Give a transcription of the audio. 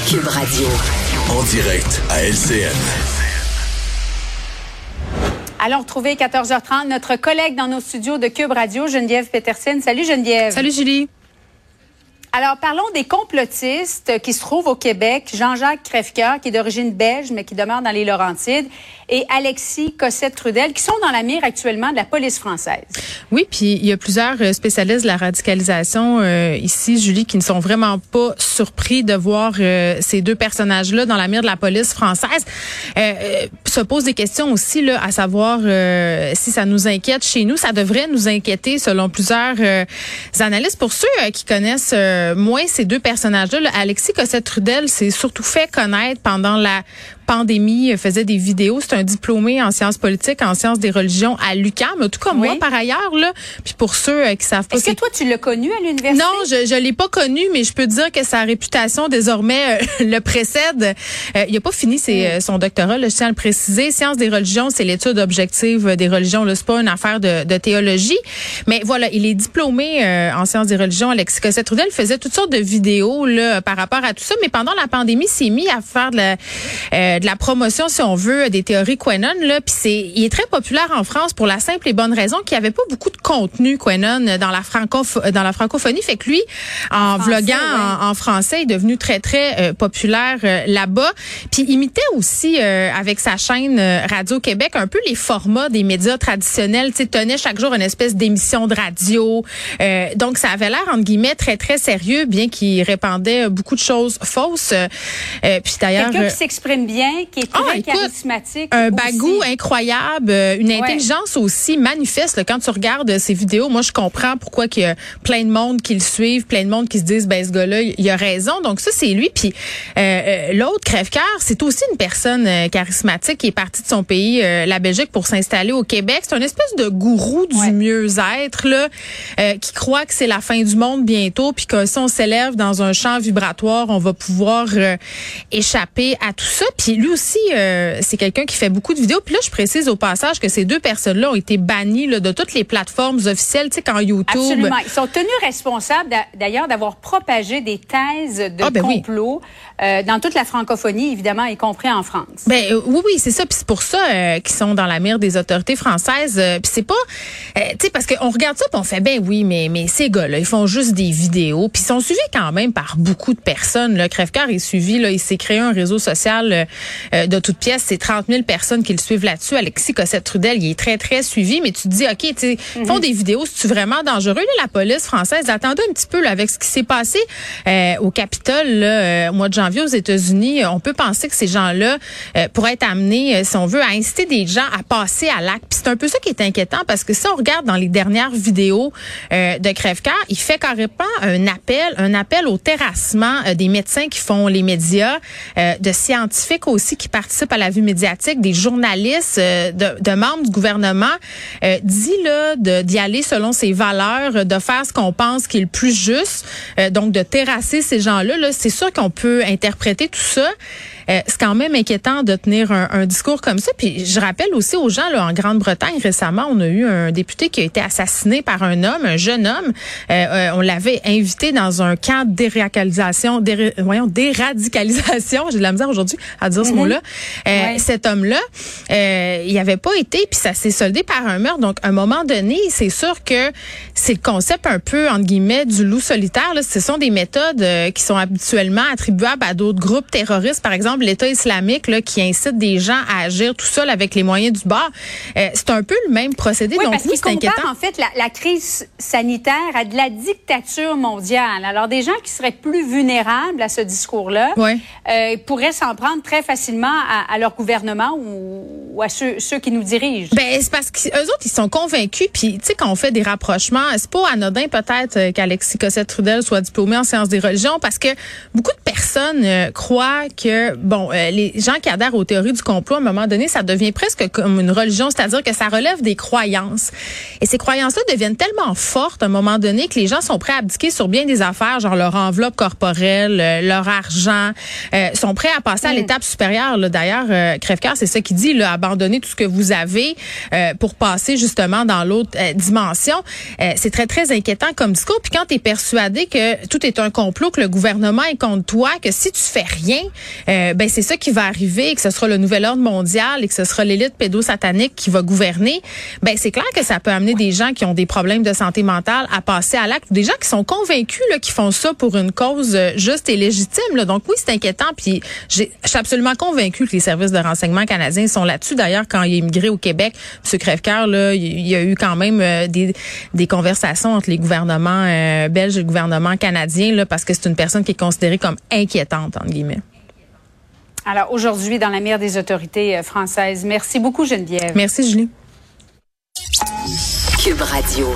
Cube Radio. En direct à LCN. Allons retrouver 14h30 notre collègue dans nos studios de Cube Radio, Geneviève Petersen. Salut Geneviève. Salut Julie. Alors, parlons des complotistes qui se trouvent au Québec. Jean-Jacques Crèvecoeur, qui est d'origine belge, mais qui demeure dans les Laurentides, et Alexis Cossette-Trudel, qui sont dans la mire actuellement de la police française. Oui, puis il y a plusieurs euh, spécialistes de la radicalisation euh, ici, Julie, qui ne sont vraiment pas surpris de voir euh, ces deux personnages-là dans la mire de la police française. Se posent des questions aussi, là, à savoir si ça nous inquiète chez nous. Ça devrait nous inquiéter, selon plusieurs analystes. Pour ceux qui connaissent moins ces deux personnages-là, Alexis Cossette-Trudel s'est surtout fait connaître pendant la pandémie, euh, faisait des vidéos. C'est un diplômé en sciences politiques, en sciences des religions à l'UQAM, tout comme moi par ailleurs là. Puis pour ceux euh, qui savent pas, est-ce que toi tu l'as connu à l'université? Non, je je l'ai pas connu, mais je peux dire que sa réputation désormais euh, le précède. il a pas fini ses, mm. son doctorat, là, je tiens à le préciser. Sciences des religions, c'est l'étude objective des religions. C'est pas une affaire de, de, théologie, mais voilà, il est diplômé en sciences des religions. Alexis Cossette-Trudel faisait toutes sortes de vidéos là par rapport à tout ça, mais pendant la pandémie, s'est mis à faire de la euh, de la promotion, si on veut, des théories Quenon. Là, puis c'est, il est très populaire en France pour la simple et bonne raison qu'il n'y avait pas beaucoup de contenu Quenon dans la dans la francophonie. Fait que lui, en, vloguant en, français, est devenu très très euh, populaire euh, là-bas. Puis imitait aussi avec sa chaîne Radio Québec un peu les formats des médias traditionnels. Tu tenait chaque jour une espèce d'émission de radio. donc ça avait l'air entre guillemets très très sérieux, bien qu'il répandait beaucoup de choses fausses. puis d'ailleurs, quelqu'un qui s'exprime bien qui est très ah, charismatique. Un bagou incroyable, euh, une intelligence aussi manifeste. quand tu regardes ses vidéos, moi, je comprends pourquoi il y a plein de monde qui le suivent, plein de monde qui se disent, ben, ce gars-là, il a raison. Donc, ça, c'est lui. Puis, euh, euh l'autre, Crèvecoeur, c'est aussi une personne euh, charismatique qui est partie de son pays, la Belgique, pour s'installer au Québec. C'est une espèce de gourou du mieux-être, là, qui croit que c'est la fin du monde bientôt, puis que si on s'élève dans un champ vibratoire, on va pouvoir échapper à tout ça. Puis lui aussi, euh, c'est quelqu'un qui fait beaucoup de vidéos. Puis là, je précise au passage que ces deux personnes-là ont été bannies de toutes les plateformes officielles, tu sais, quand YouTube. Absolument. Ils sont tenus responsables, d'ailleurs, d'avoir propagé des thèses de ah, ben complot euh, dans toute la francophonie, évidemment, y compris en France. Ben euh, oui, oui, c'est ça. Puis c'est pour ça qu'ils sont dans la mire des autorités françaises. puis c'est pas, tu sais, parce qu'on regarde ça, puis on fait, ben oui, mais mais ces gars-là, ils font juste des vidéos, puis ils sont suivis quand même par beaucoup de personnes. Le Crèvecoeur est suivi, là, il s'est créé un réseau social euh, de toute pièce. C'est 30 000 personnes qui le suivent là-dessus. Alexis Cossette-Trudel, il est très, très suivi, mais tu te dis, OK, tu sais, font mhm. des vidéos, c'est vraiment dangereux. Là, la police française, attendez un petit peu là, avec ce qui s'est passé euh, au Capitole là, euh, au mois de janvier aux États-Unis. On peut penser que ces gens-là pourraient être amenés, si on veut, à inciter des gens à passer à l'acte. Puis c'est un peu ça qui est inquiétant parce que si on regarde dans les dernières vidéos de Crèvecoeur, il fait carrément un appel, un appel au terrassement des médecins qui font les médias, de scientifiques aussi qui participent à la vue médiatique, des journalistes, euh, de, membres du gouvernement, euh, dit là d'y aller selon ses valeurs, de faire ce qu'on pense qui est le plus juste, euh, donc de terrasser ces gens-là. Là, c'est sûr qu'on peut interpréter tout ça. Euh, c'est quand même inquiétant de tenir un, un, discours comme ça. Puis je rappelle aussi aux gens là, en Grande-Bretagne récemment, on a eu un député qui a été assassiné par un homme, un jeune homme. Euh, on l'avait invité dans un camp de déradicalisation, voyons, déradicalisation. J'ai de la misère aujourd'hui à dire ce mm-hmm. mot-là. Euh, cet homme-là, euh, il avait pas été, puis ça s'est soldé par un meurtre. Donc, à un moment donné, c'est sûr que c'est le concept un peu, entre guillemets, du loup solitaire. Là. Ce sont des méthodes euh, qui sont habituellement attribuables à d'autres groupes terroristes, par exemple l'État islamique, là, qui incite des gens à agir tout seul avec les moyens du bord. Euh, c'est un peu le même procédé. Oui, Donc, parce c'est inquiétant. en fait la, la, crise sanitaire à de la dictature mondiale. Alors, des gens qui seraient plus vulnérables à ce discours-là euh, pourraient s'en prendre très facilement à, à leur gouvernement ou, ou à ceux, ceux, qui nous dirigent? Ben, c'est parce qu'eux autres, ils sont convaincus. Puis, tu sais, quand on fait des rapprochements, c'est pas anodin peut-être euh, qu'Alexis Cossette-Trudel soit diplômé en sciences des religions parce que beaucoup de personnes euh, croient que, bon, euh, les gens qui adhèrent aux théories du complot, à un moment donné, ça devient presque comme une religion, c'est-à-dire que ça relève des croyances. Et ces croyances-là deviennent tellement fortes à un moment donné que les gens sont prêts à abdiquer sur bien des affaires, genre leur enveloppe corporelle, leur argent, sont prêts à passer à mm. l'étape supérieure. D'ailleurs, Crèvecoeur, c'est ça qu'il dit, là, abandonner tout ce que vous avez euh, pour passer justement dans l'autre euh, dimension. Euh, c'est très, très inquiétant comme discours. Puis quand tu es persuadé que tout est un complot, que le gouvernement est contre toi, que si tu fais rien, ben c'est ça qui va arriver, que ce sera le nouvel ordre mondial et que ce sera l'élite pédosatanique qui va gouverner, ben c'est clair que ça peut amener des gens qui ont des problèmes de santé mentale à passer à l'acte, des gens qui sont convaincus là, qui font ça pour une cause juste et légitime. Donc oui, c'est inquiétant. Puis je suis absolument convaincue que les services de renseignement canadiens sont là-dessus. D'ailleurs, quand il a immigré au Québec, M. Crèvecoeur, là, il y a eu quand même euh, des, des conversations entre les gouvernements euh, belges et le gouvernement canadien, là, parce que c'est une personne qui est considérée comme inquiétante, entre guillemets. Alors aujourd'hui, dans la mire des autorités euh, françaises. Merci beaucoup, Geneviève. Merci, Julie. Cube Radio.